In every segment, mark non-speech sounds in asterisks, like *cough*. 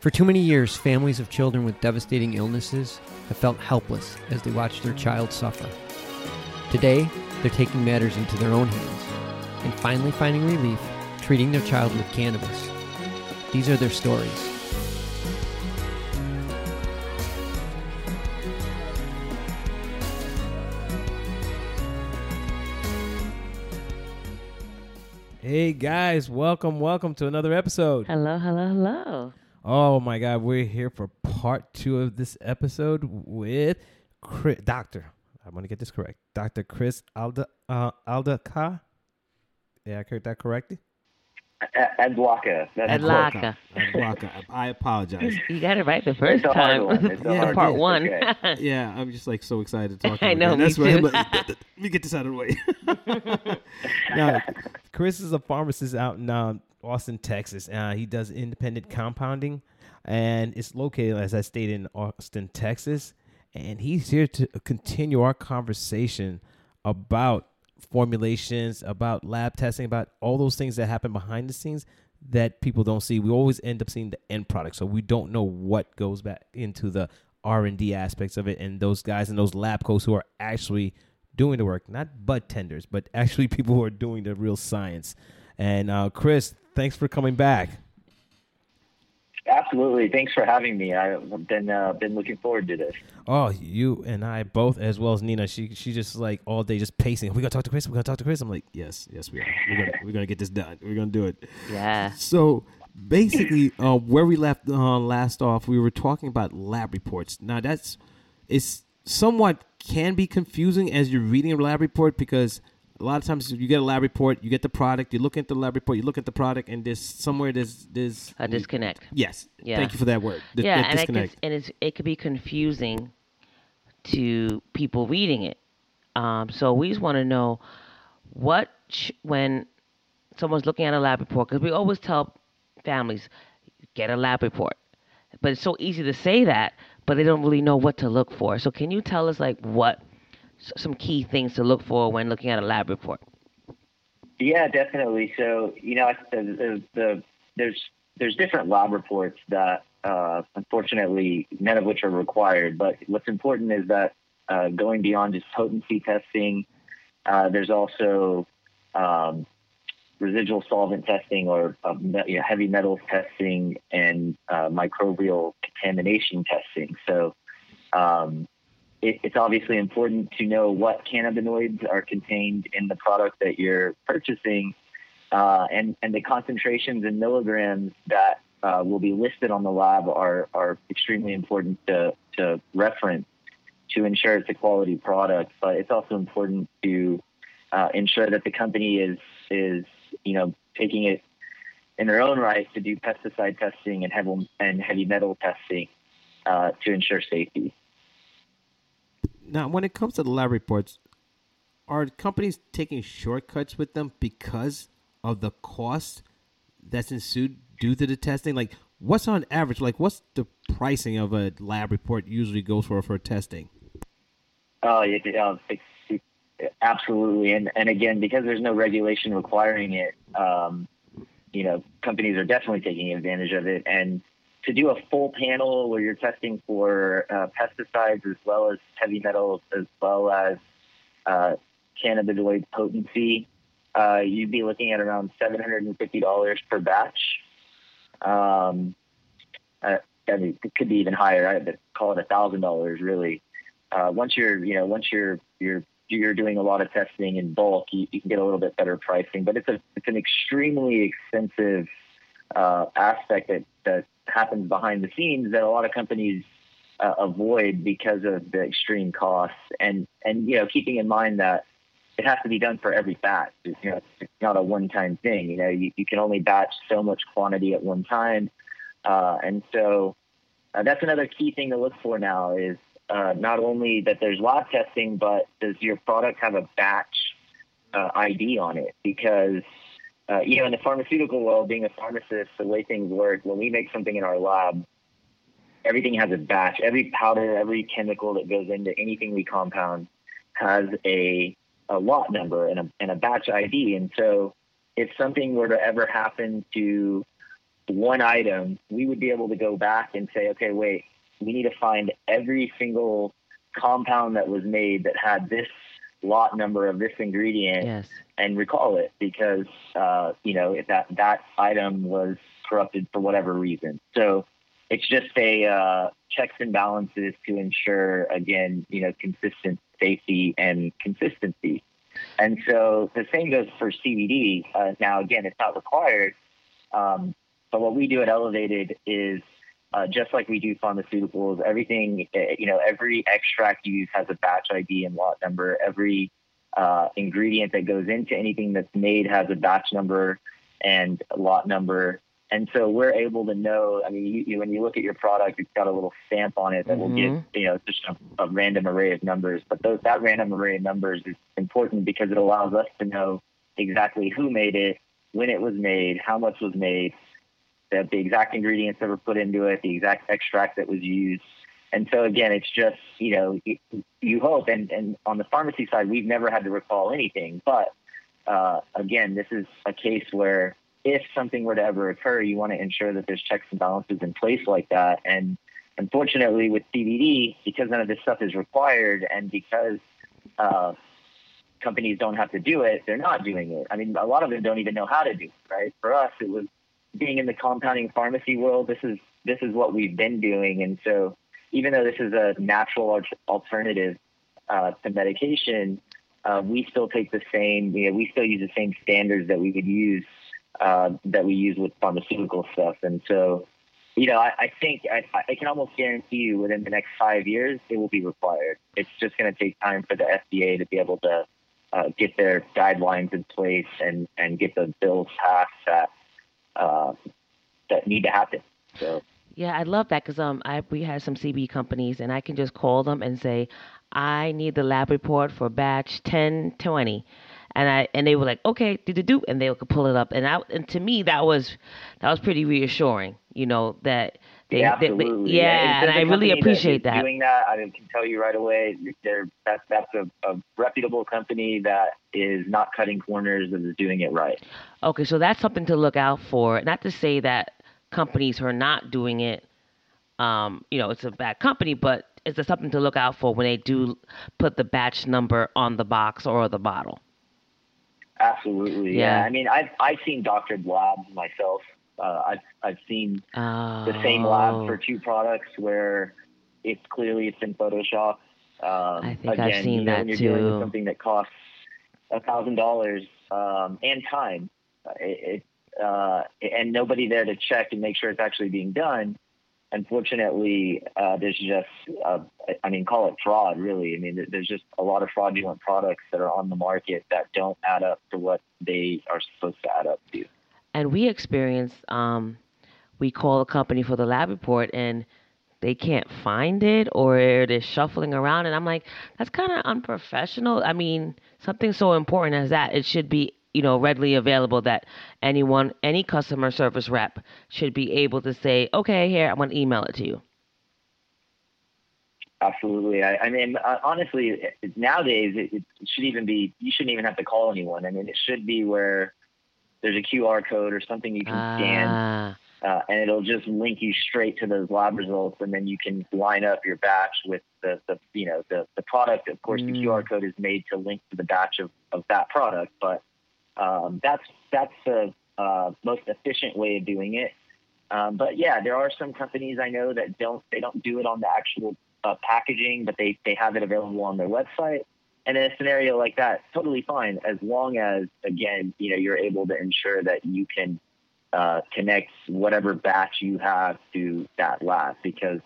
For too many years, families of children with devastating illnesses have felt helpless as they watch their child suffer. Today, they're taking matters into their own hands and finally finding relief treating their child with cannabis. These are their stories. Hey guys, welcome, welcome to another episode. Hello, hello, hello. Oh my God, we're here for part two of this episode with Chris, Doctor. I'm gonna get this correct, Doctor Chris Alda uh, Aldaka. Yeah, I heard that correctly. Adwaka. That's Adlaka. I apologize. You got it right the first It's time. one. It's Yeah, Part one. one. Okay. *laughs* Yeah, I'm just like so excited to *laughs* talk. I know, me That's why I'm too. like, let me get this out of the way. *laughs* now, Chris is a pharmacist out in uh, Austin, Texas. Uh, he does independent compounding, and it's located, as I stated, in Austin, Texas. And he's here to continue our conversation about formulations, about lab testing, about all those things that happen behind the scenes that people don't see. We always end up seeing the end product, so we don't know what goes back into the R and D aspects of it, and those guys and those lab coats who are actually doing the work, not budtenders, but actually *laughs* people who are doing the real science. And uh, Chris, thanks for coming back. Absolutely. Thanks for having me. I've been uh, been looking forward to this. Oh, you and I both, as well as Nina. She she just like all day just pacing. We gotta talk to Chris. We gotta talk to Chris. I'm like, yes, yes, we are. We're gonna we're gonna get this done. We're gonna do it. yeah. So basically, uh, where we left uh, last off, we were talking about lab reports. Now that's it's somewhat can be confusing as you're reading a lab report because a lot of times you get a lab report, you get the product, you look at the lab report, you look at the product, and there's somewhere there's there's A disconnect. yes, Yeah. thank you for that word. The- yeah, that and, it, and it's, it could be confusing to people reading it. Um, so we just want to know what sh- when someone's looking at a lab report, because we always tell families get a lab report, but it's so easy to say that, but they don't really know what to look for. So can you tell us like what some key things to look for when looking at a lab report? Yeah, definitely. So you know, the, the, the there's there's different lab reports that uh, unfortunately none of which are required. But what's important is that uh, going beyond just potency testing, uh, there's also um, residual solvent testing or uh, you know, heavy metals testing and uh, microbial contamination testing. So um, it, it's obviously important to know what cannabinoids are contained in the product that you're purchasing uh, and, and the concentrations in milligrams that uh, will be listed on the lab are, are extremely important to, to reference to ensure it's a quality product. But it's also important to uh, ensure that the company is, is, you know, taking it in their own right to do pesticide testing and heavy, and heavy metal testing uh, to ensure safety. Now, when it comes to the lab reports, are companies taking shortcuts with them because of the cost that's ensued due to the testing? Like, what's on average? Like, what's the pricing of a lab report usually goes for for testing? Oh, it's, it's, absolutely. And and again, because there's no regulation requiring it, um, you know, companies are definitely taking advantage of it. And to do a full panel where you're testing for uh, pesticides as well as heavy metals as well as uh, cannabinoid potency, uh, you'd be looking at around seven hundred and fifty dollars per batch. Um, uh, I mean, it could be even higher. I'd call it a thousand dollars, really uh, once you're you know once you're you're you're doing a lot of testing in bulk, you, you can get a little bit better pricing. But it's a it's an extremely expensive uh, aspect that that happens behind the scenes that a lot of companies uh, avoid because of the extreme costs and and you know keeping in mind that it has to be done for every batch. It's, you know, it's not a one-time thing. You know, you, you can only batch so much quantity at one time, uh, and so uh, that's another key thing to look for now is uh, not only that there's lab testing, but does your product have a batch uh, ID on it? Because uh, you know, in the pharmaceutical world, being a pharmacist, the way things work, when we make something in our lab, everything has a batch. Every powder, every chemical that goes into anything we compound has a a lot number and a, and a batch ID. And so, if something were to ever happen to one item, we would be able to go back and say, okay, wait, we need to find every single compound that was made that had this lot number of this ingredient Yes. and recall it because uh, you know if that that item was corrupted for whatever reason. So it's just a uh, checks and balances to ensure again you know consistent safety and consistency. And so the same goes for CBD. Uh, now again, it's not required, um, but what we do at Elevated is. Uh, just like we do pharmaceuticals, everything, uh, you know, every extract you use has a batch ID and lot number. Every uh, ingredient that goes into anything that's made has a batch number and lot number. And so we're able to know. I mean, you, you, when you look at your product, it's got a little stamp on it that will Mhm. give you know just a, a random array of numbers. But those, that random array of numbers is important because it allows us to know exactly who made it, when it was made, how much was made, the, the exact ingredients that were put into it, the exact extract that was used. And so again, it's just you know you, you hope, and and on the pharmacy side, we've never had to recall anything. But uh, again, this is a case where if something were to ever occur, you want to ensure that there's checks and balances in place like that. And unfortunately, with CBD, because none of this stuff is required, and because uh, companies don't have to do it, they're not doing it. I mean, a lot of them don't even know how to do it. Right? For us, it was being in the compounding pharmacy world. This is this is what we've been doing, and so even though this is a natural alternative uh, to medication, uh, we still take the same. You know, we still use the same standards that we would use uh, that we use with pharmaceutical stuff, and so. You know, I, I think I, I can almost guarantee you within the next five years it will be required. It's just going to take time for the FDA to be able to uh, get their guidelines in place and, and get the bills passed that uh, that need to happen. So Yeah, I love that because um, I we had some CB companies, and I can just call them and say, I need the lab report for batch ten twenty, and I and they were like, okay, do do do, and they could pull it up, and I and to me that was that was pretty reassuring, you know that they, yeah, they- absolutely. yeah, and I really appreciate is that. Doing that, I can tell you right away, they're that's that's a, a reputable company that is not cutting corners and is doing it right. Okay, so that's something to look out for. Not to say that companies who are not doing it, um, you know, it's a bad company, but is there something to look out for when they do put the batch number on the box or the bottle? Absolutely. Yeah. Yeah. I mean, I've I've seen doctored labs myself. Uh, I've I've seen the same lab for two products where it's clearly it's in Photoshop. Um, I think I've seen you know, that when you're dealing with something that costs a thousand dollars um, and time, uh, it, it uh, and nobody there to check and make sure it's actually being done. Unfortunately, uh, there's just, uh, I mean, call it fraud, really. I mean, there's just a lot of fraudulent products that are on the market that don't add up to what they are supposed to add up to. And we experienced, um, we call a company for the lab report and they can't find it or they're shuffling around. And I'm like, that's kind of unprofessional. I mean, something so important as that, it should be, you know, readily available that anyone, any customer service rep should be able to say, okay, here, I'm going to email it to you. Absolutely. I, I mean, uh, honestly, it- nowadays it, it should even be, you shouldn't even have to call anyone. I mean, it should be where there's a QR code or something you can scan Ah, uh, and it'll just link you straight to those lab results, and then you can line up your batch with the, the you know the the product. Of course, the Mm. QR code is made to link to the batch of, of that product, but um, that's that's the uh, most efficient way of doing it. Um, but yeah, there are some companies I know that don't they don't do it on the actual uh, packaging, but they they have it available on their website. And in a scenario like that, totally fine, as long as again you know you're able to ensure that you can uh, connect whatever batch you have to that lab because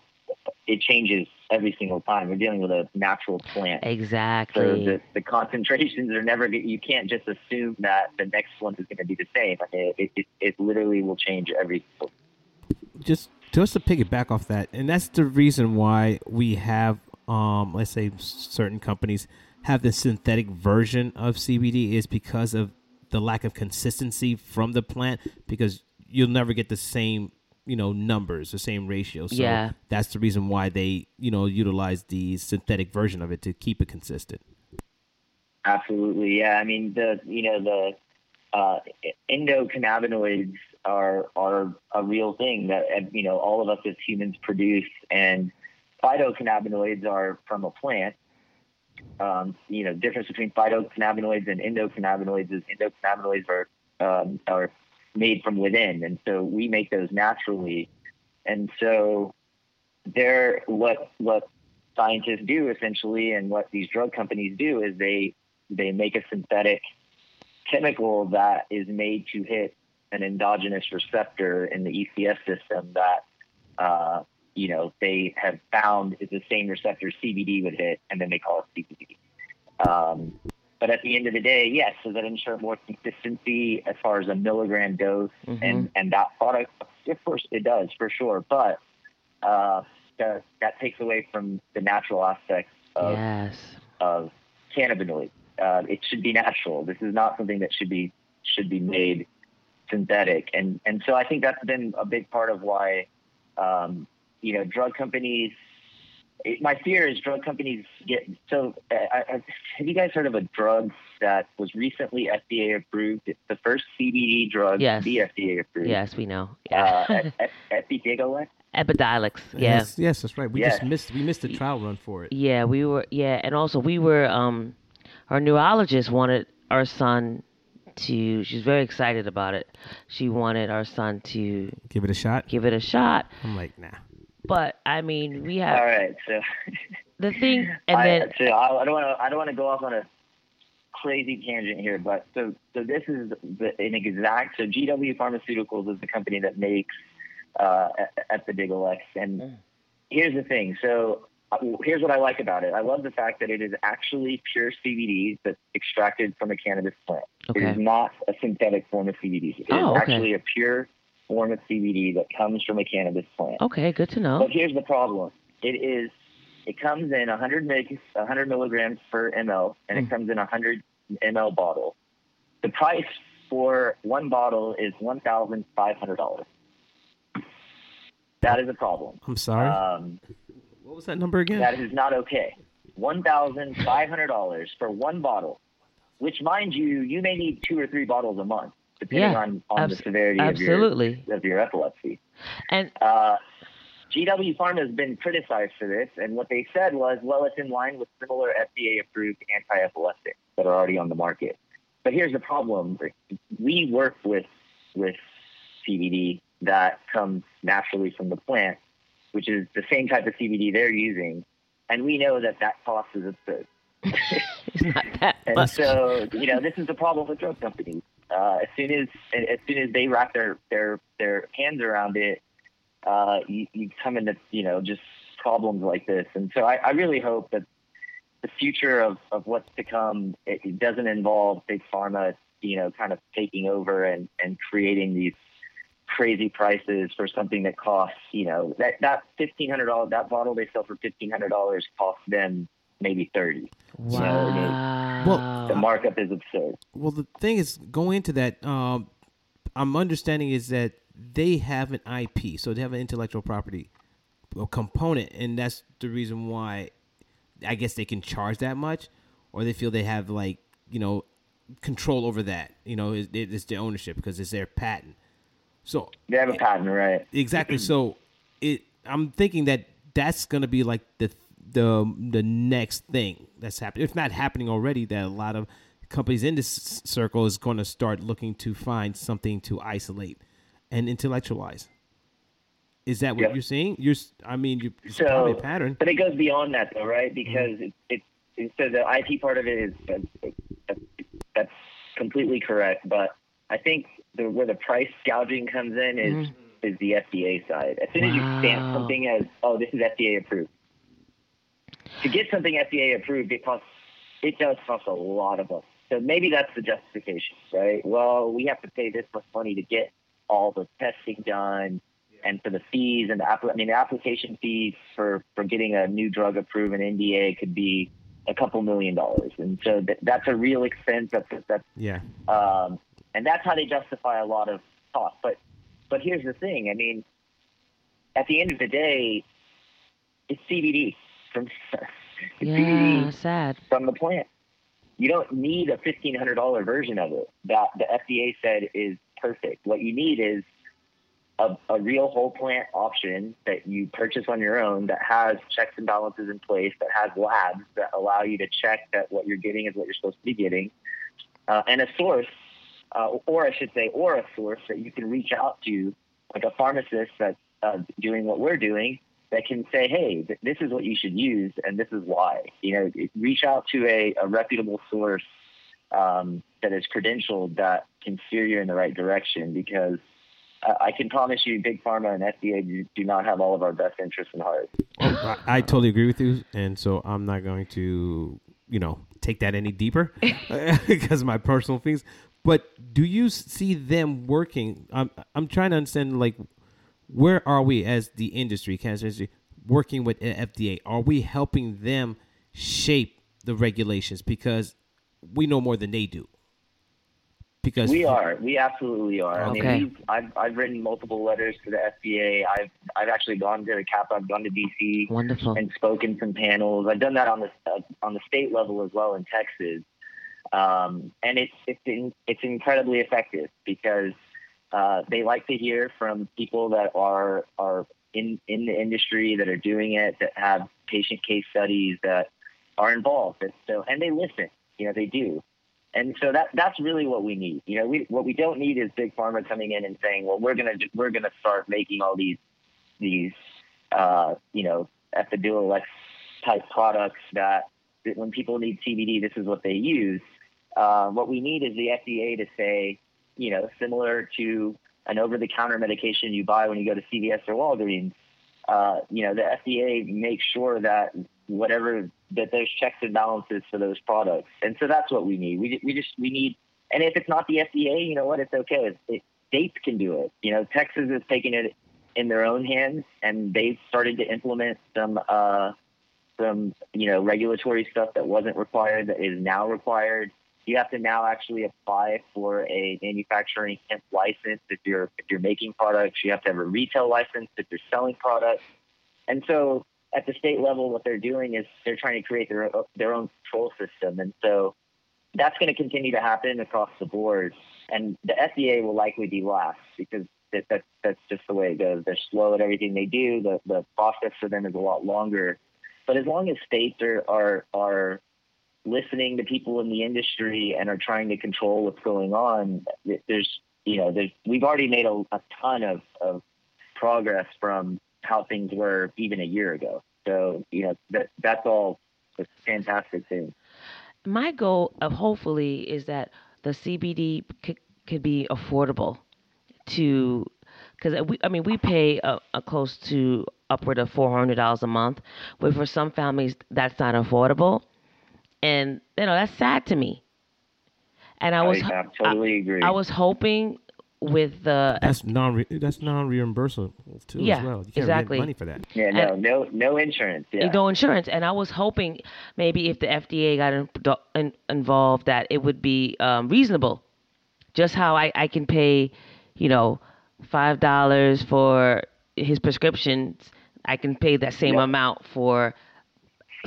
it changes every single time. We're dealing with a natural plant. So exactly. the, the concentrations are never, you can't just assume that the next one is going to be the same. It, it, it literally will change every just just to piggyback off that, and that's the reason why we have, um, let's say, certain companies have the synthetic version of CBD is because of the lack of consistency from the plant. Because you'll never get the same, you know, numbers, the same ratio. So Yeah. that's the reason why they, you know, utilize the synthetic version of it to keep it consistent. Absolutely, yeah. I mean, the you know the uh, endocannabinoids are are a real thing that you know all of us as humans produce, and phytocannabinoids are from a plant. Um, you know, difference between phytocannabinoids and endocannabinoids is endocannabinoids are um, are made from within, and so we make those naturally. And so, they're what what scientists do essentially, and what these drug companies do is they they make a synthetic chemical that is made to hit an endogenous receptor in the ECS system that uh, you know they have found is the same receptor CBD would hit, and then they call it CBD. Um, but at the end of the day, yes, does that ensure more consistency as far as a milligram dose Mhm. and and that product? Of course, it does for sure, but uh, that, that takes away from the natural aspects of yes. of cannabinoids. Uh, it should be natural. This is not something that should be should be made synthetic, and and so I think that's been a big part of why um, you know drug companies. It, my fear is drug companies get so. Uh, I, I, have you guys heard of a drug that was recently FDA approved? It's the first CBD drug Yes. to be FDA approved. Yes, we know. Yeah. Uh, Ep- Ep- Epidiolex. Epidiolex. Yeah. Yes, yes, that's right. We Yeah. just missed we missed the trial run for it. Yeah, we were. Yeah, and also we were. Um, our neurologist wanted our son to. She's very excited about it. She wanted our son to Give it a shot. give it a shot. I'm like, nah. But I mean, we have All right, so *laughs* the thing, *laughs* and I, then so I, I don't want to. I don't want to go off on a crazy tangent here, but so so this is the, an exact. So GW Pharmaceuticals is the company that makes uh, Epidiolex, and Mm. here's the thing. So uh, here's what I like about it. I love the fact that it is actually pure CBD that's extracted from a cannabis plant. It is not a synthetic form of CBD. It is Oh, okay. actually a pure form of CBD that comes from a cannabis plant. okay, good to know. But here's the problem. It is. It comes in 100 mig, 100 milligrams per ml, and Mm. it comes in a 100 ml bottle. The price for one bottle is one thousand five hundred dollars. That is a problem. I'm sorry. Um, what was that number again? that is not okay. One thousand five hundred dollars for one bottle, which, mind you, you may need two or three bottles a month, depending Yeah, on, on the abs- severity of your Absolutely. of your epilepsy. And Uh, GW Pharma has been criticized for this, and what they said was, well, it's in line with similar FDA-approved anti-epileptics that are already on the market. But here's the problem: we work with with CBD that comes naturally from the plant, which is the same type of CBD they're using, and we know that that cost is absurd. it's *laughs* not that *laughs* And much. so, you know, this is the problem with drug companies. Uh, as soon as as soon as they wrap their their their hands around it, uh, you, you come into you know just problems like this. And so, I, I really hope that the future of, of what's to come it, it doesn't involve big pharma, you know, kind of taking over and and creating these crazy prices for something that costs, you know, that that fifteen hundred dollars that bottle they sell for fifteen hundred dollars costs them maybe thirty. wow. The markup is absurd. Well, the thing is, going into that, um, I'm understanding is that they have an IP, so they have an intellectual property uh, component, and that's the reason why I guess they can charge that much, or they feel they have like you know control over that. You know, it, it's their ownership because it's their patent. So They have a patent, right? exactly. so it, I'm thinking that that's gonna be like the the the next thing that's happening. If not happening already, that a lot of companies in this circle is going to start looking to find something to isolate and intellectualize. Is that what Yeah. you're seeing? You're, I mean, you, it's So- probably a pattern. But it goes beyond that, though, right? Mm-hmm. Because it, it, it so the IP part of it is that's, that's completely correct. But I think the, where the price gouging comes in is Mhm. is the FDA side. As soon as you stamp something as oh this is FDA approved, to get something FDA approved, it costs it does cost a lot of money. So maybe that's the justification, right? Well, we have to pay this much money to get all the testing done and for the fees and the I mean the application fees for for getting a new drug approved in NDA could be a couple million dollars, and so th- that's a real expense. That's that's Yeah. um, and that's how they justify a lot of costs. But but here's the thing. I mean, at the end of the day, it's CBD from *laughs* yeah, sad. from the plant. You don't need a fifteen hundred dollar version of it that the FDA said is perfect. What you need is a, a real whole plant option that you purchase on your own that has checks and balances in place, that has labs that allow you to check that what you're getting is what you're supposed to be getting, uh, and a source, uh, or I should say, or a source that you can reach out to, like a pharmacist that's uh, doing what we're doing, that can say, hey, th- this is what you should use, and this is why. You know, reach out to a, a reputable source um, that is credentialed that can steer you in the right direction because I can promise you, Big Pharma and FDA do, not have all of our best interests in heart. I, I, totally agree with you, and so I'm not going to, you know, take that any deeper *laughs* because my personal feelings. But do you see them working? I'm I'm trying to understand, like, where are we as the industry, cancer industry, working with FDA? Are we helping them shape the regulations because we know more than they do? because we are we absolutely are okay. i mean we've, I've, I've written multiple letters to the fda i've i've actually gone to the cap i've gone to dc Wonderful. and spoken some panels i've done that on the uh, on the state level as well in texas um, and it's it's in, it's incredibly effective because uh, they like to hear from people that are are in in the industry that are doing it that have patient case studies that are involved and so and they listen you know they do and so that that's really what we need. You know, we, what we don't need is big pharma coming in and saying, "Well, we're gonna we're gonna start making all these these uh, you know Epidiolex type products that, that when people need CBD, this is what they use." Uh, what we need is the FDA to say, you know, similar to an over-the-counter medication you buy when you go to CVS or Walgreens. Uh, you know, the FDA makes sure that whatever that there's checks and balances for those products. And so that's what we need. We, we just, we need, and if it's not the FDA, you know what, it's okay. It, states can do it. You know, Texas is taking it in their own hands and they've started to implement some, uh, some, you know, regulatory stuff that wasn't required that is now required. You have to now actually apply for a manufacturing license if you're if you're making products. You have to have a retail license if you're selling products. And so at the state level, what they're doing is they're trying to create their their own control system, and so that's going to continue to happen across the board. And the FDA will likely be last because that, that that's just the way it goes. They're slow at everything they do. The the process for them is a lot longer. But as long as states are are are listening to people in the industry and are trying to control what's going on, there's you know there's we've already made a, a ton of, of progress from how things were even a year ago. So you know that that's all a fantastic thing. My goal of hopefully is that the CBD could, could be affordable to because we I mean we pay a, a close to upward of four hundred dollars a month, but for some families that's not affordable, and you know that's sad to me. And I was I, I totally agree. I was hoping with the that's non that's non reimbursable too yeah, as well. You can't exactly. money for that. Yeah, no, and, no, no insurance. Yeah. No insurance, and I was hoping maybe if the FDA got in, in, involved, that it would be um, reasonable. Just how I, I can pay, you know, five dollars for his prescriptions, I can pay that same yep. amount for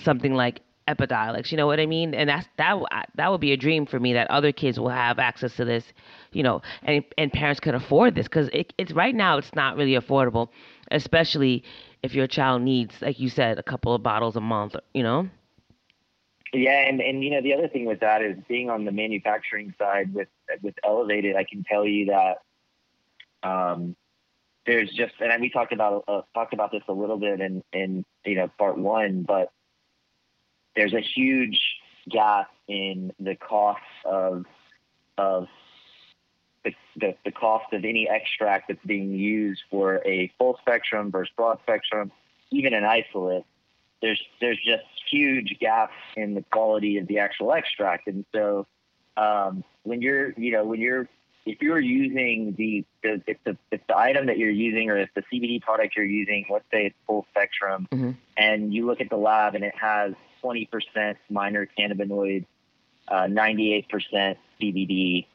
something like Epidiolex. You know what I mean? And that's that that would be a dream for me that other kids will have access to this, you know, and and parents could afford this because it, it's right now it's not really affordable, especially if your child needs, like you said, a couple of bottles a month. You know. Yeah, and and you know the other thing with that is being on the manufacturing side with with Elevated, I can tell you that. Um, there's just, and we talked about uh, talked about this a little bit in in you know part one, but there's a huge gap in the cost of of the, the, the, cost of any extract that's being used for a full spectrum versus broad spectrum, even an isolate. There's there's just huge gaps in the quality of the actual extract, and so um, when you're you know when you're if you're using the, the if the if the item that you're using or if the CBD product you're using, let's say it's full spectrum, mm-hmm. and you look at the lab and it has 20% minor cannabinoids, uh, 98% CBD,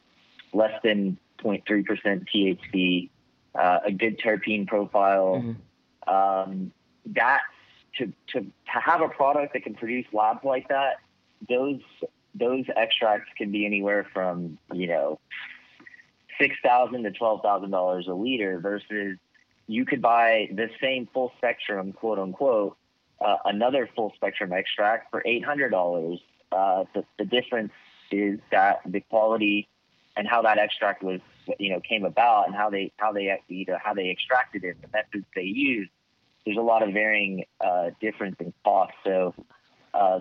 less than 0.3% THC, uh, a good terpene profile. Mm-hmm. Um, that to, to to have a product that can produce labs like that, those those extracts can be anywhere from you know six thousand to twelve thousand dollars a liter versus you could buy the same full spectrum, quote unquote, uh, another full spectrum extract for eight hundred dollars. Uh, the, the difference is that the quality and how that extract was, you know, came about and how they how they you know how they extracted it, the methods they used. There's a lot of varying uh, difference in cost. So uh,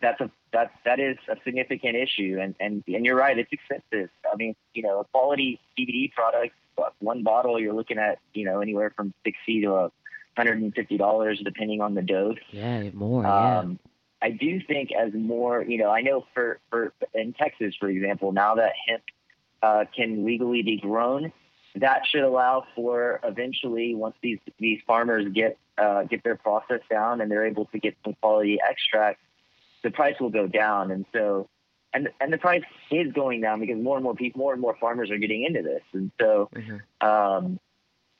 that's a that that is a significant issue, and and and you're right, it's expensive. I mean, you know, a quality CBD product, one bottle, you're looking at you know anywhere from sixty to a hundred and fifty dollars, depending on the dose. Yeah, more. Yeah. Um, I do think as more, you know, I know for for in Texas, for example, now that hemp uh, can legally be grown, that should allow for eventually once these these farmers get uh, get their process down and they're able to get some quality extract the price will go down. And so, and and the price is going down because more and more people, more and more farmers are getting into this. And so, mm-hmm. um,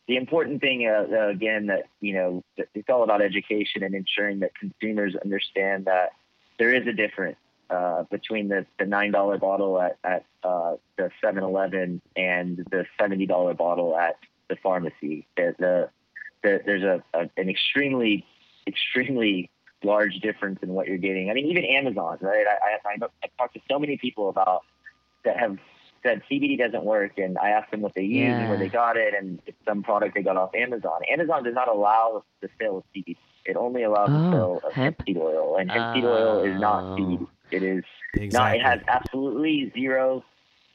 the important thing uh, uh, again that you know it's all about education and ensuring that consumers understand that there is a difference uh, between the, the nine dollar bottle at at uh, the 7-Eleven and the seventy dollar bottle at the pharmacy. The, the, the there's a, a, an extremely extremely large difference in what you're getting. I mean, even Amazon, right? I, I, I talked to so many people about that have said CBD doesn't work, and I asked them what they use yeah. and where they got it, and it's some product they got off Amazon. Amazon does not allow the sale of CBD. It only allows oh, the sale of hemp seed oil, and hemp seed oil is not oh. CBD. It is exactly. not. It has absolutely zero,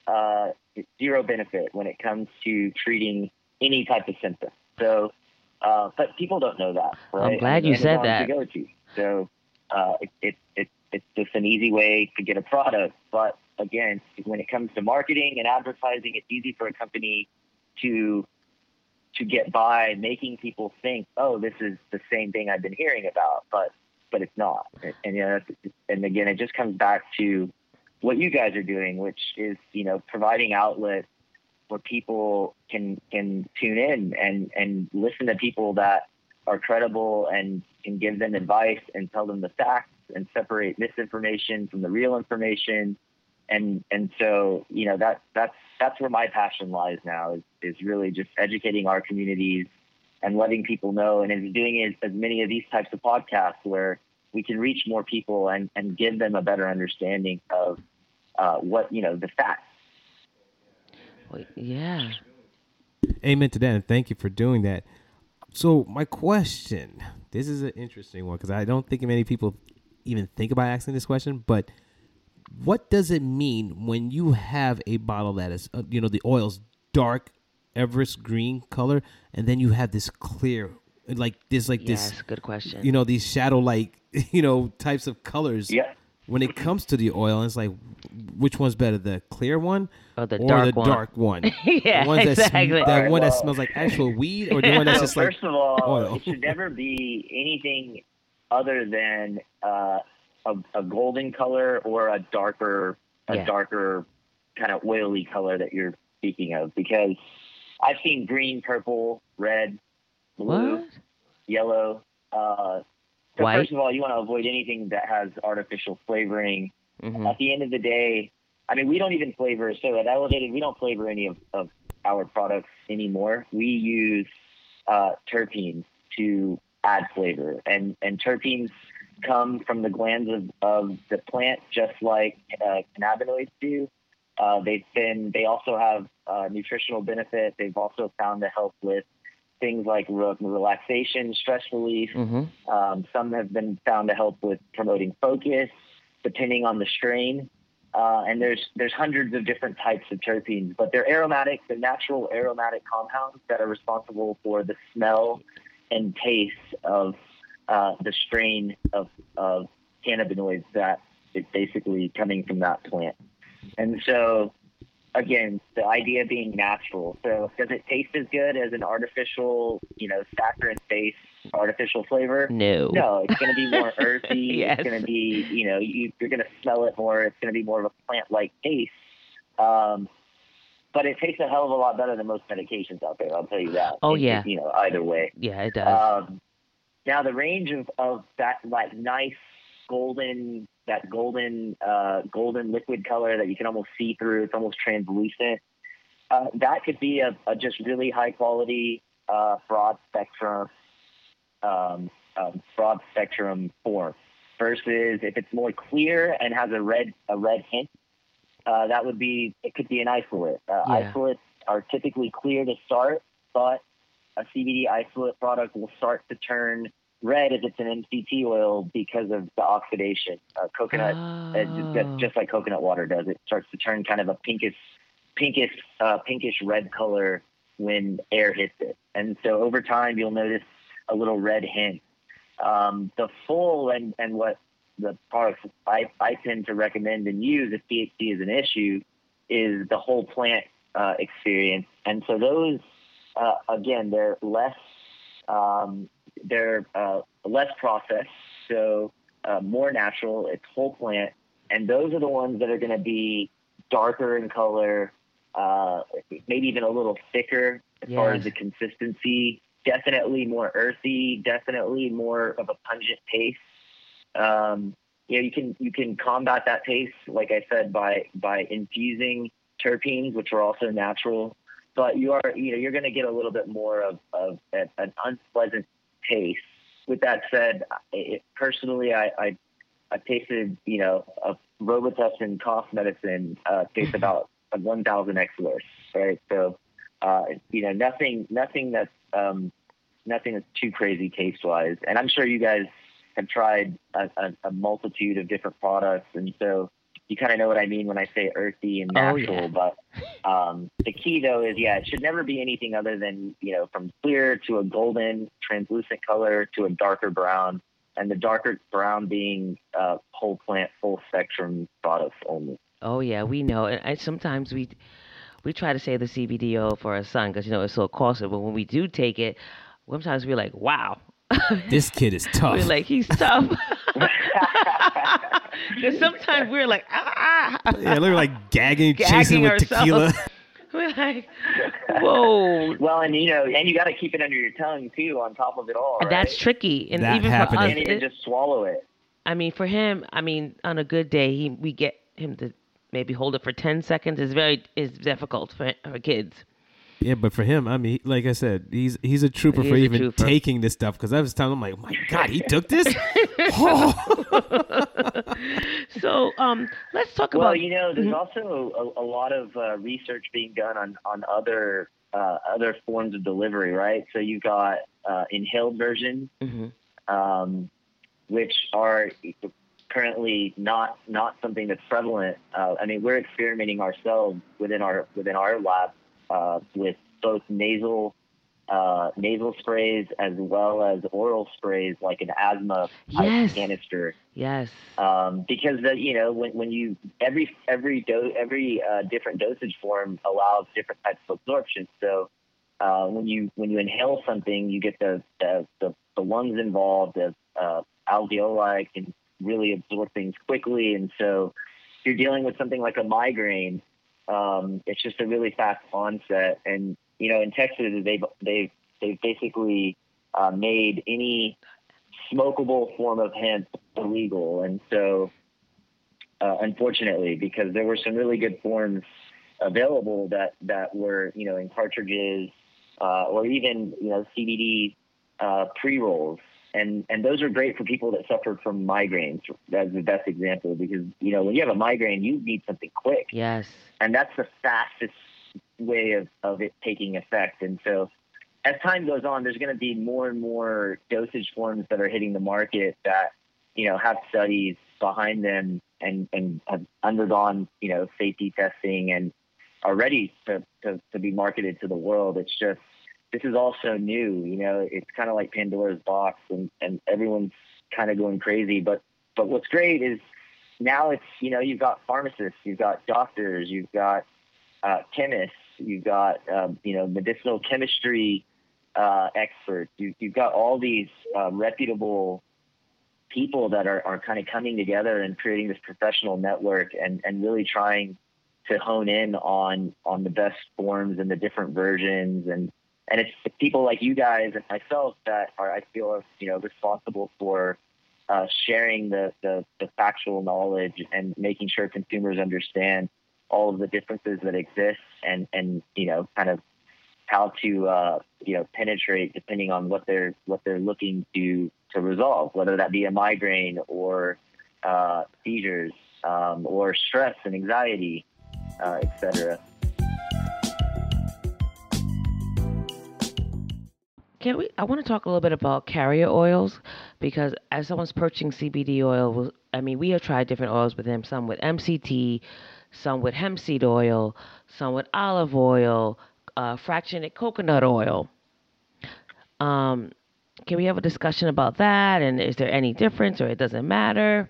uh, zero benefit when it comes to treating any type of symptom. So, uh, but people don't know that. Right? I'm glad and you said that. To go to. So uh, it, it, it, it's just an easy way to get a product. But again, when it comes to marketing and advertising, it's easy for a company to to get by making people think, oh, this is the same thing I've been hearing about, but but it's not. And, you know, and again, it just comes back to what you guys are doing, which is you know providing outlets where people can can tune in and and listen to people that are credible and can give them advice and tell them the facts and separate misinformation from the real information. And and so you know that that's that's where my passion lies now is is really just educating our communities and letting people know and is doing it as many of these types of podcasts where we can reach more people and, and give them a better understanding of uh, what you know the facts. Yeah. Amen to that, and thank you for doing that. So my question, this is an interesting one because I don't think many people even think about asking this question, but what does it mean when you have a bottle that is, uh, you know, the oil's dark Everest green color, and then you have this clear, like this, like yes, this. good question. You know, these shadow like, *laughs* you know, types of colors. Yeah when it comes to the oil, it's like which one's better, the clear one or the or dark the one? dark one? *laughs* yeah, the one exactly. that, that one well, that smells like actual weed, or the one that's just first like of all, oil? it should never be anything other than uh, a, a, golden color or a darker, a yeah. darker kind of oily color that you're speaking of, because I've seen green, purple, red, blue, what? yellow. Uh, so White? first of all, you want to avoid anything that has artificial flavoring. Mm-hmm. At the end of the day, I mean, we don't even flavor. So at Elevated, we don't flavor any of, of our products anymore. We use uh, terpenes to add flavor, and and terpenes come from the glands of, of the plant, just like uh, cannabinoids do. Uh, they've been. They also have uh, nutritional benefit. They've also found to help with things like re- relaxation, stress relief. Mm-hmm. Um, some have been found to help with promoting focus, depending on the strain. Uh, and there's there's hundreds of different types of terpenes, but they're aromatic, they're natural aromatic compounds that are responsible for the smell and taste of uh, the strain of, of cannabinoids that is basically coming from that plant. And so again, the idea being natural. So does it taste as good as an artificial, you know, saccharine based artificial flavor? No. No, it's going to be more earthy. *laughs* yes. It's going to be, you know, you, are going to smell it more. It's going to be more of a plant like taste. Um, but it tastes a hell of a lot better than most medications out there. I'll tell you that. Oh it, yeah. It, you know, either way. Yeah, it does. Um, now the range of, of that like nice golden that golden uh, golden liquid color that you can almost see through. It's almost translucent. Uh, that could be a, a, just really high quality uh, broad spectrum um, um, broad spectrum form versus if it's more clear and has a red a red hint uh, that would be it could be an isolate uh, yeah. isolates are typically clear to start but a CBD isolate product will start to turn red if it's an MCT oil because of the oxidation. Uh, coconut, oh. uh, just like coconut water does, it starts to turn kind of a pinkish, pinkish, uh, pinkish red color when air hits it. And so over time, you'll notice a little red hint. Um, the full and, and what the products I, I tend to recommend and use if THC is an issue is the whole plant uh, experience. And so those, uh, again, they're less um, they're uh, less processed, so uh, more natural. It's whole plant, and those are the ones that are going to be darker in color, uh, maybe even a little thicker as yes. far as the consistency. Definitely more earthy. Definitely more of a pungent taste. Um, you know, you can you can combat that taste, like I said, by by infusing terpenes, which are also natural. But you are, you know, you're going to get a little bit more of, of an unpleasant taste. With that said, it, personally, I, I, I tasted, you know, a Robitussin cough medicine uh, tastes about 1,000 x worse, right? So, uh, you know, nothing, nothing that's, um, nothing that's too crazy taste wise. And I'm sure you guys have tried a, a, a multitude of different products, and so you kind of know what I mean when I say earthy and natural. Oh, yeah. But um, the key though is yeah, it should never be anything other than you know from clear to a golden translucent color to a darker brown, and the darker brown being uh, whole plant, full spectrum products only. Oh yeah, we know, and I, sometimes we we try to say the CBDO for our son because you know it's so costly, but when we do take it, sometimes we're like, wow. this kid is *laughs* tough. We're like, he's tough. *laughs* *laughs* Because sometimes we're like, ah. Yeah, we're like gagging, gagging chasing with ourselves. tequila. *laughs* We're like, whoa. well, and you know, and you got to keep it under your tongue too, on top of it all. Right? That's tricky, and that even happening. for us, can't even just swallow it. I mean, for him, I mean, on a good day, he we get him to maybe hold it for ten seconds is very is difficult for for kids. Yeah, but for him, I mean, like I said, he's he's a trooper he's for even trooper. taking this stuff. Because I was telling him, like, oh my God, he took this. *laughs* so, um, let's talk well, about. Well, you know, there's mm-hmm. also a, a, lot of uh, research being done on on other uh, other forms of delivery, right? So you've got uh, inhaled versions, mm-hmm. um, which are currently not not something that's prevalent. Uh, I mean, we're experimenting ourselves within our within our lab uh, with both nasal uh, nasal sprays as well as oral sprays, like an asthma yes. canister. Yes. Um, because the, you know when when you every every do, every uh, different dosage form allows different types of absorption. So uh, when you when you inhale something, you get the the, the, the lungs involved. The uh, alveoli can really absorb things quickly, and so you're dealing with something like a migraine um, it's just a really fast onset, and you know, in Texas, they've they've they've basically uh, made any smokable form of hemp illegal, and so uh, unfortunately, because there were some really good forms available that that were you know in cartridges uh, or even you know CBD uh, pre rolls and and those are great for people that suffer from migraines. That's the best example because you know when you have a migraine, you need something quick. Yes, and that's the fastest way of of it taking effect. And so, as time goes on, there's going to be more and more dosage forms that are hitting the market that you know have studies behind them and and have undergone you know safety testing and are ready to, to, to be marketed to the world. It's just this is all so new. You know, it's kind of like Pandora's box, and and everyone's kind of going crazy. But but what's great is now it's you know you've got pharmacists, you've got doctors, you've got uh, chemists, you've got um, you know medicinal chemistry uh, experts. You, you've got all these uh, reputable people that are, are kind of coming together and creating this professional network and, and really trying to hone in on on the best forms and the different versions and and it's people like you guys and myself that are I feel are you know responsible for uh, sharing the, the, the factual knowledge and making sure consumers understand all of the differences that exist and and you know kind of how to uh, you know penetrate depending on what they're what they're looking to to resolve, whether that be a migraine or uh, seizures um, or stress and anxiety, uh, etc. Can we? I want to talk a little bit about carrier oils because as someone's purchasing CBD oil, I mean, we have tried different oils with them. Some with MCT, some with hemp seed oil, some with olive oil, uh, fractionated coconut oil. Um, can we have a discussion about that? And is there any difference, or it doesn't matter?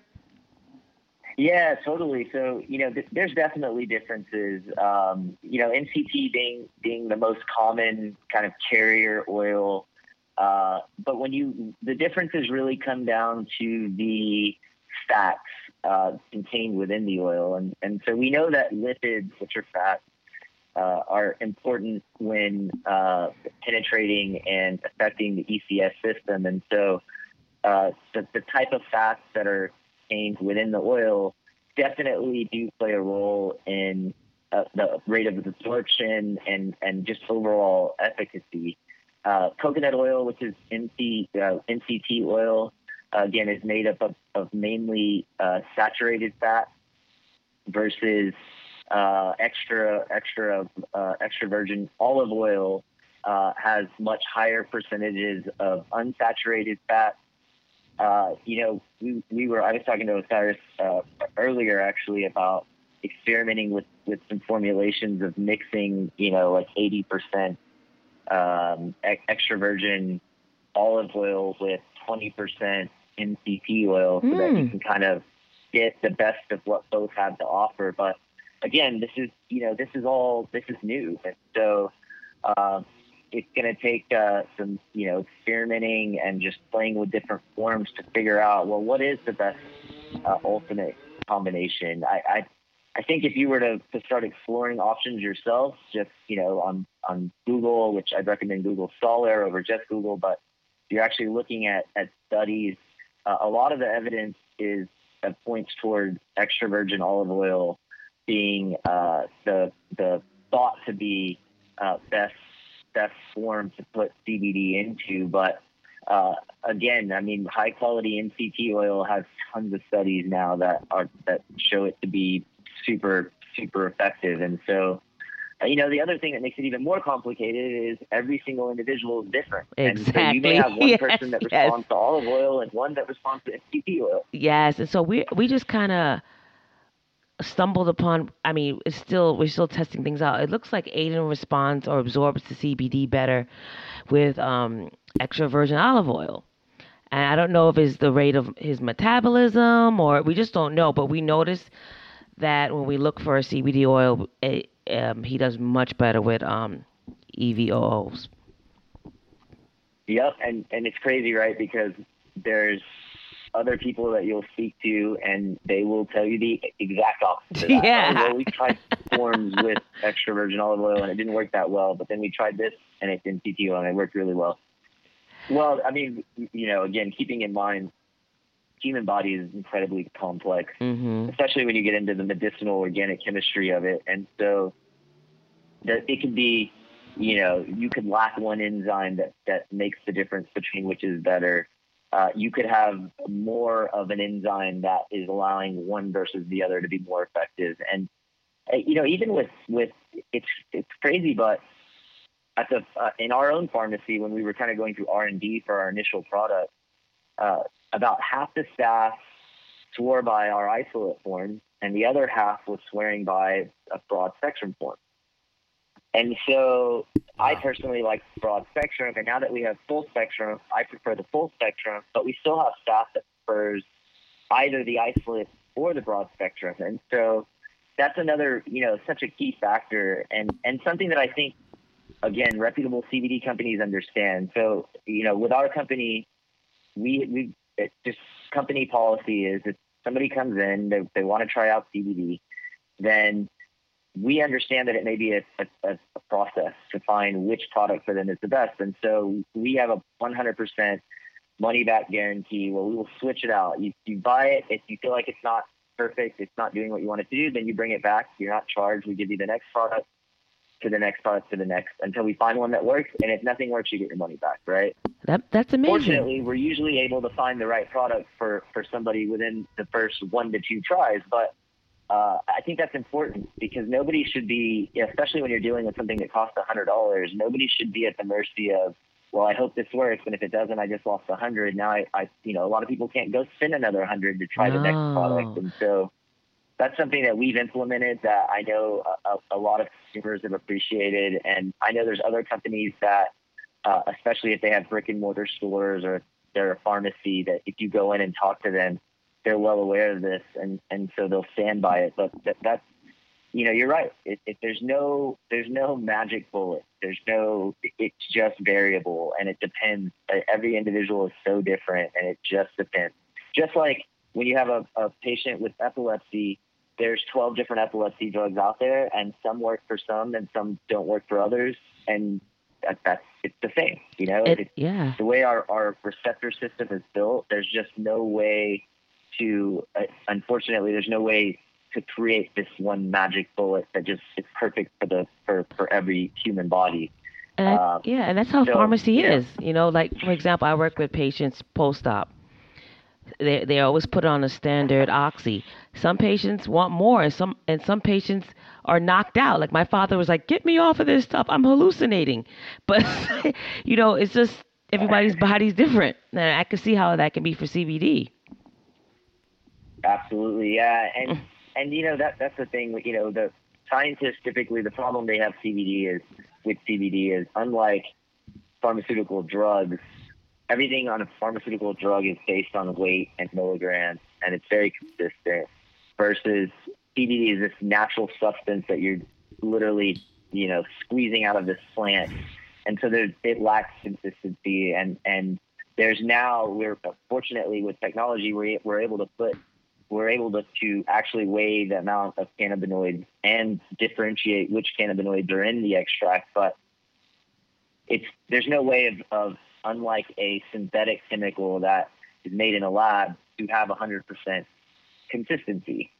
Yeah, totally. So you know, th- there's definitely differences. Um, you know, MCT being being the most common kind of carrier oil, uh, but when you the differences really come down to the fats uh, contained within the oil, and and so we know that lipids, which are fats, uh, are important when uh, penetrating and affecting the ECS system. And so uh, the, the type of fats that are within the oil definitely do play a role in uh, the rate of absorption and, and just overall efficacy. Uh, coconut oil, which is NC, uh, MCT oil, again, is made up of, of mainly saturated fat versus uh, extra extra uh, extra virgin olive oil uh, has much higher percentages of unsaturated fat. Uh, you know, we, we were I was talking to Osiris uh, earlier actually about experimenting with with some formulations of mixing you know like 80% um, extra virgin olive oil with 20% MCT oil so mm. that you hmm. can kind of get the best of what both have to offer. But again, this is you know this is all this is new, and so uh, it's going to take uh, some you know experimenting and just playing with different forms to figure out well what is the best uh, ultimate combination. I, I I think if you were to, to start exploring options yourself, just you know on on Google, which I'd recommend Google Scholar over just Google, but you're actually looking at at studies. Uh, a lot of the evidence is uh, points toward extra virgin olive oil being uh, the the thought to be uh, best best form to put CBD into. But uh, again, I mean, high quality MCT oil has tons of studies now that are that show it to be super super effective, and so. Uh, you know, the other thing that makes it even more complicated is every single individual is different. Exactly. And so you may have one *laughs* yes, person that responds yes. to olive oil and one that responds to MCT oil. Yes, and so we we just kind of stumbled upon i mean it's still we're still testing things out. It looks like aiden responds or absorbs the cbd better with um, extra virgin olive oil. And i don't know if it's the rate of his metabolism or we just don't know but we noticed that when we look for a cbd oil it, um, he does much better with um, evos yep and and it's crazy right? Because there's other people that you'll speak to, and they will tell you the exact opposite. *laughs* Yeah. Well, we tried forms with extra virgin olive oil, and it didn't work that well. But then we tried this, and it's MCT oil, and it worked really well. Well, I mean, you know, again, keeping in mind, human body is incredibly complex, mm-hmm. especially when you get into the medicinal organic chemistry of it, and so that it can be you know, you could lack one enzyme that, that makes the difference between which is better. Uh, you could have more of an enzyme that is allowing one versus the other to be more effective. And uh, you know, even with with it's it's crazy, but at the uh, in our own pharmacy when we were kind of going through R and D for our initial product, uh, about half the staff swore by our isolate form, and the other half was swearing by a broad spectrum form. And so I personally like broad spectrum. And now that we have full spectrum, I prefer the full spectrum, but we still have staff that prefers either the isolate or the broad spectrum. And so that's another, you know, such a key factor and, and something that I think, again, reputable CBD companies understand. So, you know, with our company, we, we, it just company policy is if somebody comes in, they, they want to try out CBD, then we understand that it may be a, a, a, process to find which product for them is the best. And so we have a 100% money back guarantee where we will switch it out. You, you buy it. If you feel like it's not perfect, it's not doing what you want it to do, then you bring it back. You're not charged. We give you the next product. to the next product to the next until we find one that works. And if nothing works, you get your money back, right? That that's amazing. Fortunately, we're usually able to find the right product for for somebody within the first one to two tries, but. Uh, I think that's important because nobody should be, especially when you're dealing with something that costs a hundred dollars. Nobody should be at the mercy of, well, I hope this works, and if it doesn't, I just lost a hundred. Now I, I, you know, a lot of people can't go spend another hundred to try the next product, and so that's something that we've implemented that I know a, a, a lot of consumers have appreciated, and I know there's other companies that, uh, especially if they have brick and mortar stores or they're a pharmacy, that if you go in and talk to them, they're well aware of this, and and so they'll stand by it. But that, that's you know, you're right. If, if there's no there's no magic bullet, there's no it's just variable, and it depends. Every individual is so different, and it just depends. Just like when you have a, a patient with epilepsy, there's 12 different epilepsy drugs out there, and some work for some, and some don't work for others, and that, that's it's the same. You know, It, It's- yeah. the way our, our receptor system is built, there's just no way to, uh, unfortunately, there's no way to create this one magic bullet that just is perfect for the for, for every human body. And Uh, yeah, and that's how so, pharmacy yeah. is. You know, like for example, I work with patients post-op. They they always put on a standard oxy. Some patients want more, and some and some patients are knocked out. Like my father was like, "Get me off of this stuff. I'm hallucinating." *laughs* But you know, it's just everybody's body's different, and I can see how that can be for CBD. Absolutely, yeah, Mm. and and you know that that's the thing. You know, the scientists typically the problem they have CBD is with CBD is unlike pharmaceutical drugs. Everything on a pharmaceutical drug is based on weight and milligrams, and it's very consistent. Versus CBD is this natural substance that you're literally, you know, squeezing out of this plant, and so there it lacks consistency. And and there's now we're fortunately with technology we're we're able to put we're able to, to actually weigh the amount of cannabinoids and differentiate which cannabinoids are in the extract. But it's there's no way of, of unlike a synthetic chemical that is made in a lab to have 100% consistency.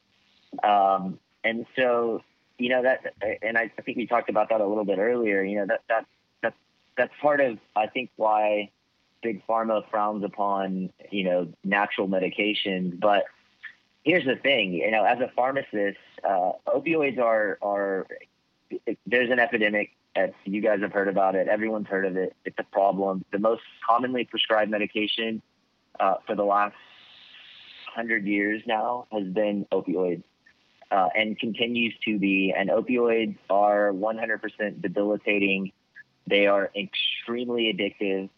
Um, and so, you know that, and I, I think we talked about that a little bit earlier. You know that that that that's part of I think why big pharma frowns upon you know natural medications, but here's the thing, you know, as a pharmacist, uh, opioids are are there's an epidemic. You guys have heard about it. Everyone's heard of it. It's a problem. The most commonly prescribed medication uh, for the last hundred years now has been opioids, uh, and continues to be. And opioids are 100% debilitating. They are extremely addictive,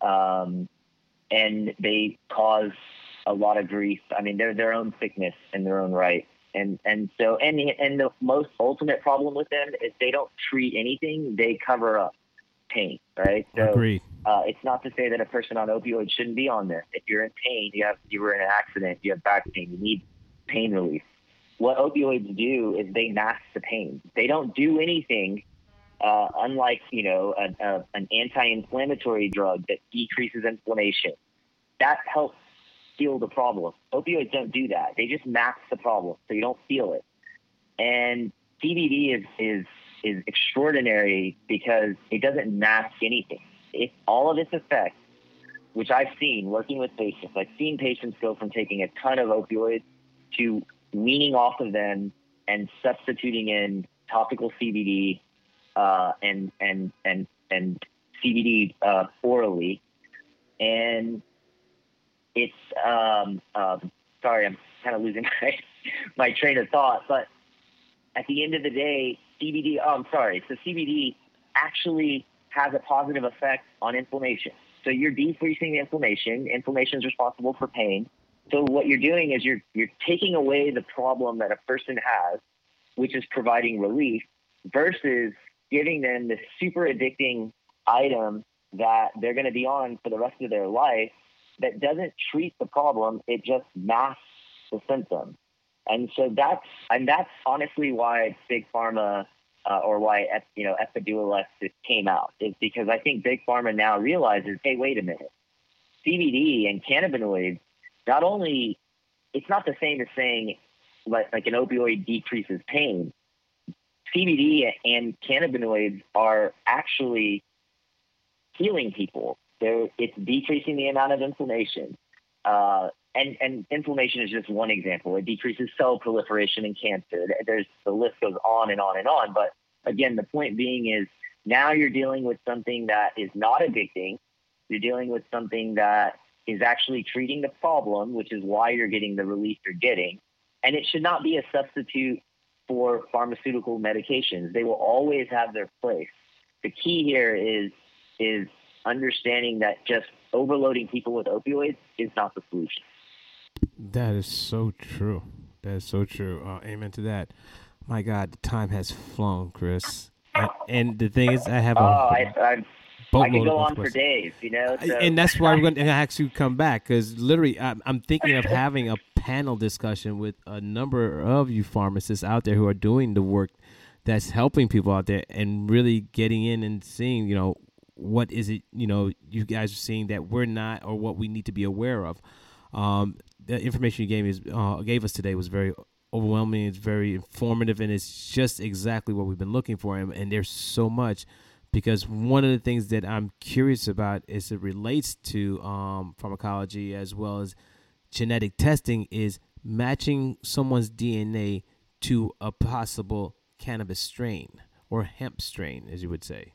um, and they cause a lot of grief. I mean, they're their own sickness in their own right. And and so and and the most ultimate problem with them is they don't treat anything; they cover up pain, right? So Agreed. uh, it's not to say that a person on opioids shouldn't be on this. If you're in pain, you have you were in an accident, you have back pain, you need pain relief. What opioids do is they mask the pain. They don't do anything. Uh, unlike you know a, a, an anti-inflammatory drug that decreases inflammation, that helps heal the problem. Opioids don't do that. They just mask the problem so you don't feel it. And CBD is is is extraordinary because it doesn't mask anything. It all of its effects, which I've seen working with patients, I've seen patients go from taking a ton of opioids to weaning off of them and substituting in topical CBD uh, and and and and CBD uh, orally, and it's um, um, sorry, I'm kind of losing *laughs* my my train of thought, but at the end of the day, CBD. Oh, I'm sorry. So CBD actually has a positive effect on inflammation. So you're decreasing the inflammation. Inflammation is responsible for pain. So what you're doing is you're you're taking away the problem that a person has, which is providing relief, versus giving them this super addicting item that they're going to be on for the rest of their life that doesn't treat the problem, it just masks the symptom. And so that's and that's honestly why big pharma uh, or why you know Epidiolex came out is because I think big pharma now realizes, hey, wait a minute, CBD and cannabinoids not only it's not the same as saying like like an opioid decreases pain. CBD and cannabinoids are actually healing people. They're, it's decreasing the amount of inflammation. Uh, and, and inflammation is just one example. It decreases cell proliferation in cancer. There's the list goes on and on and on. But again, the point being is now you're dealing with something that is not addicting. You're dealing with something that is actually treating the problem, which is why you're getting the relief you're getting. And it should not be a substitute for pharmaceutical medications. They will always have their place. The key here is is understanding that just overloading people with opioids is not the solution. That is so true. That is so true. Uh, amen to that. My God, the time has flown, Chris. And, and the thing is, I have a. Oh, I, I, I could go on for days, you know. So. And that's why we're going *laughs* to actually come back because literally, I'm, I'm thinking of having a panel discussion with a number of you pharmacists out there who are doing the work that's helping people out there and really getting in and seeing, you know, what is it, you know, you guys are seeing that we're not or what we need to be aware of. Um, the information you gave me uh, gave us today was very overwhelming. It's very informative, and it's just exactly what we've been looking for. And, and there's so much because one of the things that I'm curious about is it relates to um, pharmacology as well as genetic testing is matching someone's DNA to a possible cannabis strain or hemp strain, as you would say.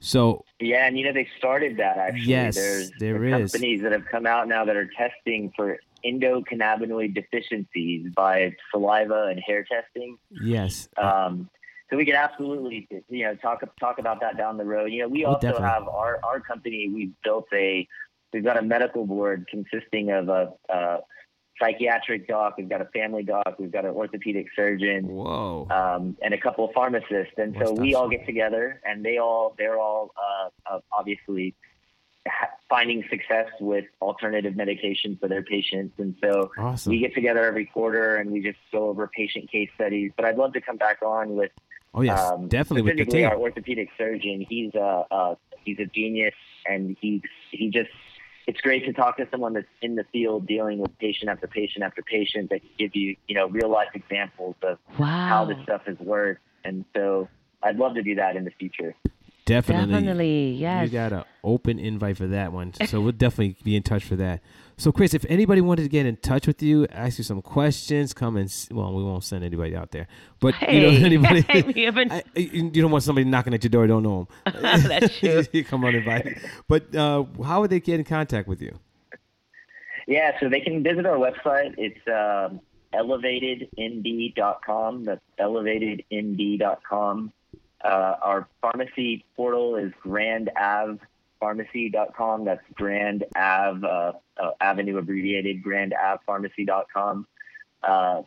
So yeah, and you know they started that actually. Yes, There's there is. companies that have come out now that are testing for endocannabinoid deficiencies by saliva and hair testing. Yes. Um, so we could absolutely, you know, talk talk about that down the road. You know, we oh, also definitely. have our our company. We've built a we've got a medical board consisting of a, a psychiatric doc, we've got a family doc, we've got an orthopedic surgeon, whoa, um, and a couple of pharmacists. And What's so we all get together, and they all they're all uh, uh, obviously finding success with alternative medication for their patients. And so awesome. we get together every quarter and we just go over patient case studies. But I'd love to come back on with. Oh yes, um, definitely with the team. our orthopedic surgeon. He's a uh, he's a genius, and he he just it's great to talk to someone that's in the field dealing with patient after patient after patient that can give you, you know, real life examples of wow. how this stuff has worked. And so I'd love to do that in the future. Definitely. Definitely, yes. You got an open invite for that one. So we'll definitely be in touch for that. So, Chris, if anybody wanted to get in touch with you, ask you some questions, come and well, we won't send anybody out there, but hey, you know, anybody, *laughs* hey, *laughs* I, you don't want somebody knocking at your door, don't know them. *laughs* That's true. you come uninvited. But uh, how would they get in contact with you? Yeah, so they can visit our website. It's um, elevatednd.com. That's elevatednd.com. Uh, our pharmacy portal is Grand Ave pharmacy.com. That's Grand Ave, uh, uh, Avenue abbreviated, Grand Ave pharmacy.com. Uh,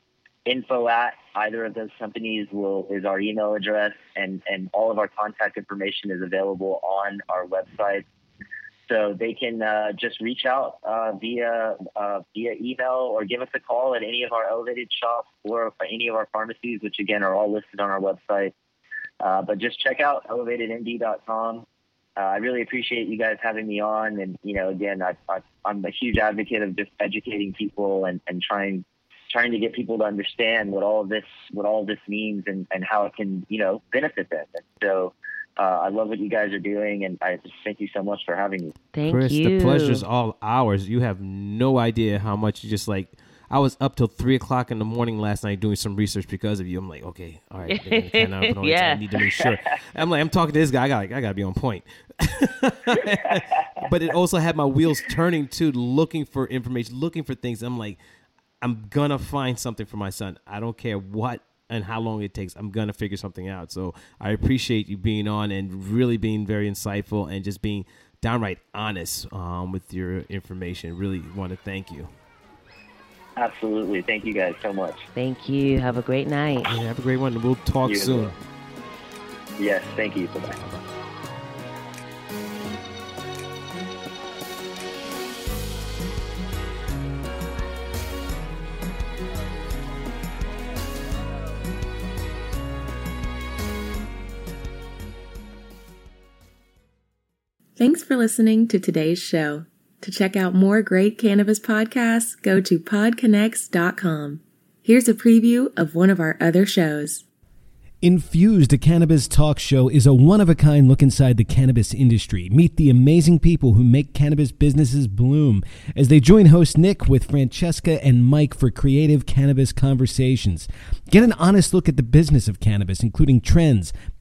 info at either of those companies will is our email address, and, and all of our contact information is available on our website. So they can uh, just reach out uh, via uh, via email or give us a call at any of our elevated shops or any of our pharmacies, which again are all listed on our website. Uh, but just check out elevatednd.com uh, I really appreciate you guys having me on. And, you know, again, I, I, I'm a huge advocate of just educating people and, and trying trying to get people to understand what all of this what all of this means and, and how it can, you know, benefit them. And so uh, I love what you guys are doing, and I just thank you so much for having me. Thank Chris, you. the pleasure's all ours. You have no idea how much you just like – I was up till three o'clock in the morning last night doing some research because of you. I'm like, okay, all right, *laughs* yeah. I need to make sure. I'm like, I'm talking to this guy. I got, like, I got to be on point. *laughs* but it also had my wheels turning too, looking for information, looking for things. I'm like, I'm gonna find something for my son. I don't care what and how long it takes. I'm gonna figure something out. So I appreciate you being on and really being very insightful and just being downright honest um, with your information. Really want to thank you. Absolutely. Thank you guys so much. Thank you. Have a great night. Yeah, have a great one. We'll talk you soon. Yes. Thank you. Bye-bye. Thanks for listening to today's show. To check out more great cannabis podcasts, go to podconnects.com. Here's a preview of one of our other shows. Infused, a cannabis talk show, is a one of a kind look inside the cannabis industry. Meet the amazing people who make cannabis businesses bloom as they join host Nick with Francesca and Mike for creative cannabis conversations. Get an honest look at the business of cannabis, including trends,